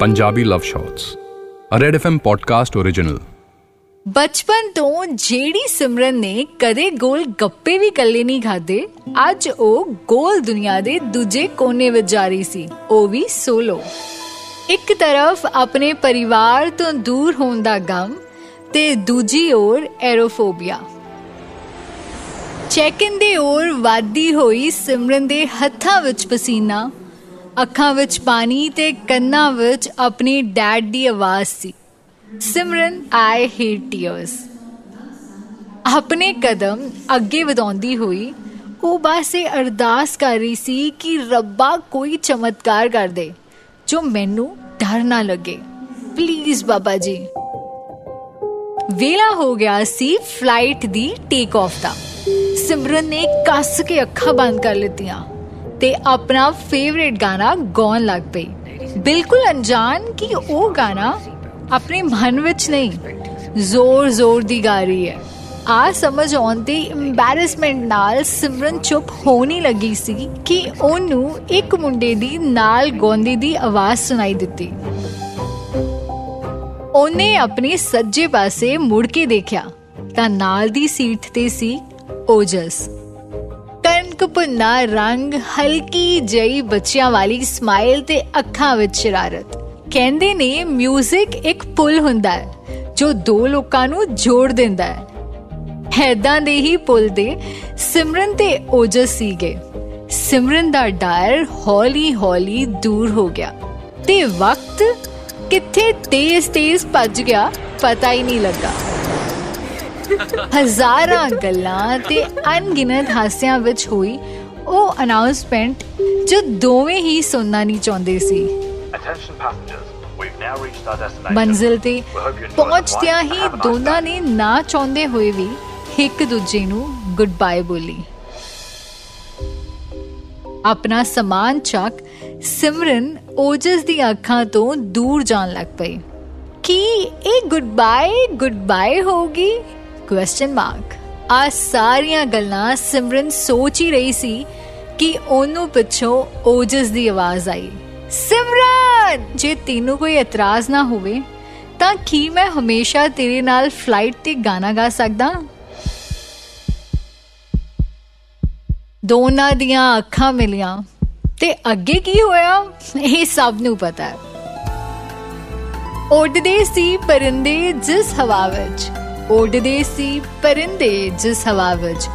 Punjabi love shots a Red FM podcast original ਬਚਪਨ ਤੋਂ ਜਿਹੜੀ ਸਿਮਰਨ ਨੇ ਕਦੇ ਗੋਲ ਗੱਪੇ ਵੀ ਕੱਲੇ ਨਹੀਂ ਖਾਦੇ ਅੱਜ ਉਹ ਗੋਲ ਦੁਨੀਆ ਦੇ ਦੂਜੇ ਕੋਨੇ ਵਿੱਚ ਜਾ ਰਹੀ ਸੀ, ਉਹ ਵੀ ਸੋਲੋ। ਇੱਕ ਤਰਫ ਆਪਣੇ ਪਰਿਵਾਰ ਤੋਂ ਦੂਰ ਹੋਣ ਦਾ ਗਮ ਤੇ ਦੂਜੀ ਓਰ ਐਰੋਫੋਬੀਆ। ਚੈੱਕ ਇਨ ਦੇ ਓਰ ਵਾਦੀ ਹੋਈ ਸਿਮਰਨ ਦੇ ਹੱਥਾਂ ਵਿੱਚ ਪਸੀਨਾ ਅੱਖਾਂ ਵਿੱਚ ਪਾਣੀ ਤੇ ਕੰਨਾਂ ਵਿੱਚ ਆਪਣੀ ਡੈਡ ਦੀ ਆਵਾਜ਼ ਸੀ। ਸਿਮਰਨ ਆਈ ਹੇਟ ਟੀਅਰਸ ਆਪਣੇ ਕਦਮ ਅੱਗੇ ਵਧਾਉਂਦੀ ਹੋਈ, ਉਹ ਬਸ ਇਹ ਅਰਦਾਸ ਕਰ ਰਹੀ ਸੀ ਕਿ ਰੱਬਾ ਕੋਈ ਚਮਤਕਾਰ ਕਰ ਦੇ, ਜੋ ਮੈਨੂੰ ਡਰ ਨਾ ਲੱਗੇ। ਪਲੀਜ਼ ਬਾਬਾ ਜੀ। ਵੇਲਾ ਹੋ ਗਿਆ ਸੀ ਫਲਾਈਟ ਦੀ ਟੇਕ ਆਫ ਦਾ। ਸਿਮਰਨ ਨੇ ਕੱਸ ਕੇ ਅੱਖਾਂ ਬੰਦ ਕਰ ਲਿੱਤੀਆਂ। ਤੇ ਆਪਣਾ ਫੇਵਰਿਟ ਗਾਣਾ ਗਾਉਣ ਲੱਗ ਪਈ। ਬਿਲਕੁਲ ਅਣਜਾਣ ਕਿ ਉਹ ਗਾਣਾ ਆਪਣੇ ਮਨ ਵਿੱਚ ਨਹੀਂ, ਜ਼ੋਰ ਜ਼ੋਰ ਦੀ ਗਾ ਰਹੀ ਹੈ। ਆ ਸਮਝ ਆਉਣ ਤੇ ਐਮਬੈਰਸਮੈਂਟ ਨਾਲ ਸਿਮਰਨ ਚੁੱਪ ਹੋਣੀ ਲੱਗੀ ਸੀ ਕਿ ਉਹਨੂੰ ਇੱਕ ਮੁੰਡੇ ਦੀ ਨਾਲ ਗਾਉਂਦੀ ਦੀ ਆਵਾਜ਼ ਸੁਣਾਈ ਦਿੱਤੀ। ਉਹਨੇ ਆਪਣੇ ਸੱਜੇ ਪਾਸੇ ਮੁੜ ਕੇ ਦੇਖਿਆ ਤਾਂ ਨਾਲ ਦੀ ਸੀਟ ਤੇ ਸੀ ਓਜਸ। ਕਣਕ ਪੁੰਨਾ ਰੰਗ ਹਲਕੀ ਜਈ ਬੱਚਿਆਂ ਵਾਲੀ ਸਮਾਈਲ ਤੇ ਅੱਖਾਂ ਵਿੱਚ ਸ਼ਰਾਰਤ। ਕਹਿੰਦੇ ਨੇ 뮤직 ਇੱਕ ਪੁਲ ਹੁੰਦਾ ਹੈ, ਜੋ ਦੋ ਲੋਕਾਂ ਨੂੰ ਜੋੜ ਦਿੰਦਾ ਹੈ। ਹੈਦਾਂ ਦੇ ਹੀ ਪੁਲ ਦੇ ਸਿਮਰਨ ਤੇ ਓਜਸ ਸੀਗੇ। ਸਿਮਰਨ ਦਾ ਡਰ ਹੌਲੀ ਹੌਲੀ ਦੂਰ ਹੋ ਗਿਆ ਤੇ ਵਕਤ ਕਿੱਥੇ ਤੇਜ਼-ਤੇਜ਼ ਭੱਜ ਗਿਆ ਪਤਾ ਹੀ ਨਹੀਂ ਲੱਗਾ। ਹਜ਼ਾਰਾਂ ਗੱਲਾਂ ਤੇ ਅਣਗਿਣਤ ਹਾਸਿਆਂ ਵਿੱਚ ਹੋਈ ਉਹ ਅਨਾਉਂਸਮੈਂਟ ਜੋ ਦੋਵੇਂ ਹੀ ਸੁਣਨਾ ਨਹੀਂ ਚਾਹੁੰਦੇ ਸੀ. ਮੰਜ਼ਿਲ ਤੇ ਪਹੁੰਚਦਿਆਂ ਹੀ ਦੋਨਾਂ. ਨੇ ਨਾ ਚਾਹੁੰਦੇ ਹੋਏ ਵੀ ਇੱਕ ਦੂਜੇ ਨੂੰ ਗੁੱਡ ਬਾਏ ਬੋਲੀ। ਆਪਣਾ ਸਮਾਨ ਚੱਕ ਸਿਮਰਨ ਓਜਸ ਦੀ ਅੱਖਾਂ ਤੋਂ ਦੂਰ ਜਾਣ ਲੱਗ ਪਈ ਕੀ ਇਹ ਗੁੱਡ ਬਾਏ ਗੁੱਡ ਬਾਏ ਹੋਗੀ ਕੁਐਸਚਨ ਮਾਰਕ ਆ ਸਾਰੀਆਂ ਗੱਲਾਂ ਸਿਮਰਨ ਸੋਚ ਹੀ ਰਹੀ ਸੀ ਕਿ ਉਹਨੂੰ ਪਿੱਛੋਂ ਓਜਸ ਦੀ ਆਵਾਜ਼ ਆਈ। ਸਿਮਰਨ! ਜੇ ਤੈਨੂੰ ਕੋਈ ਇਤਰਾਜ਼ ਨਾ ਹੋਵੇ, ਤਾਂ ਕੀ ਮੈਂ ਹਮੇਸ਼ਾ ਤੇਰੇ ਨਾਲ ਫਲਾਈਟ ਤੇ ਗਾਣਾ ਗਾ ਸਕਦਾ? ਦੋਨਾਂ ਦੀਆਂ ਅੱਖਾਂ ਮਿਲੀਆਂ। ਤੇ ਅੱਗੇ ਕੀ ਹੋਇਆ? ਇਹ ਸਭ ਨੂੰ ਪਤਾ। ਹੈ ਉੱਡਦੇ ਸੀ ਪਰਿੰਦੇ ਜਿਸ ਹਵਾ ਵਿੱਚ। ਉੱਡਦੇ ਸੀ ਪਰਿੰਦੇ ਜਿਸ ਹਵਾ ਵਿੱਚ।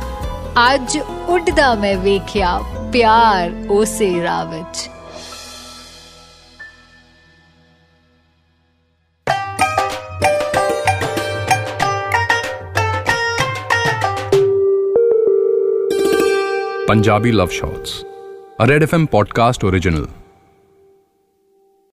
ਅੱਜ ਉੱਡਦਾ ਮੈਂ ਵੇਖਿਆ ਪਿਆਰ ਉਸੇ ਰਾਹ ਵਿੱਚ। Punjabi love shots a Red FM podcast original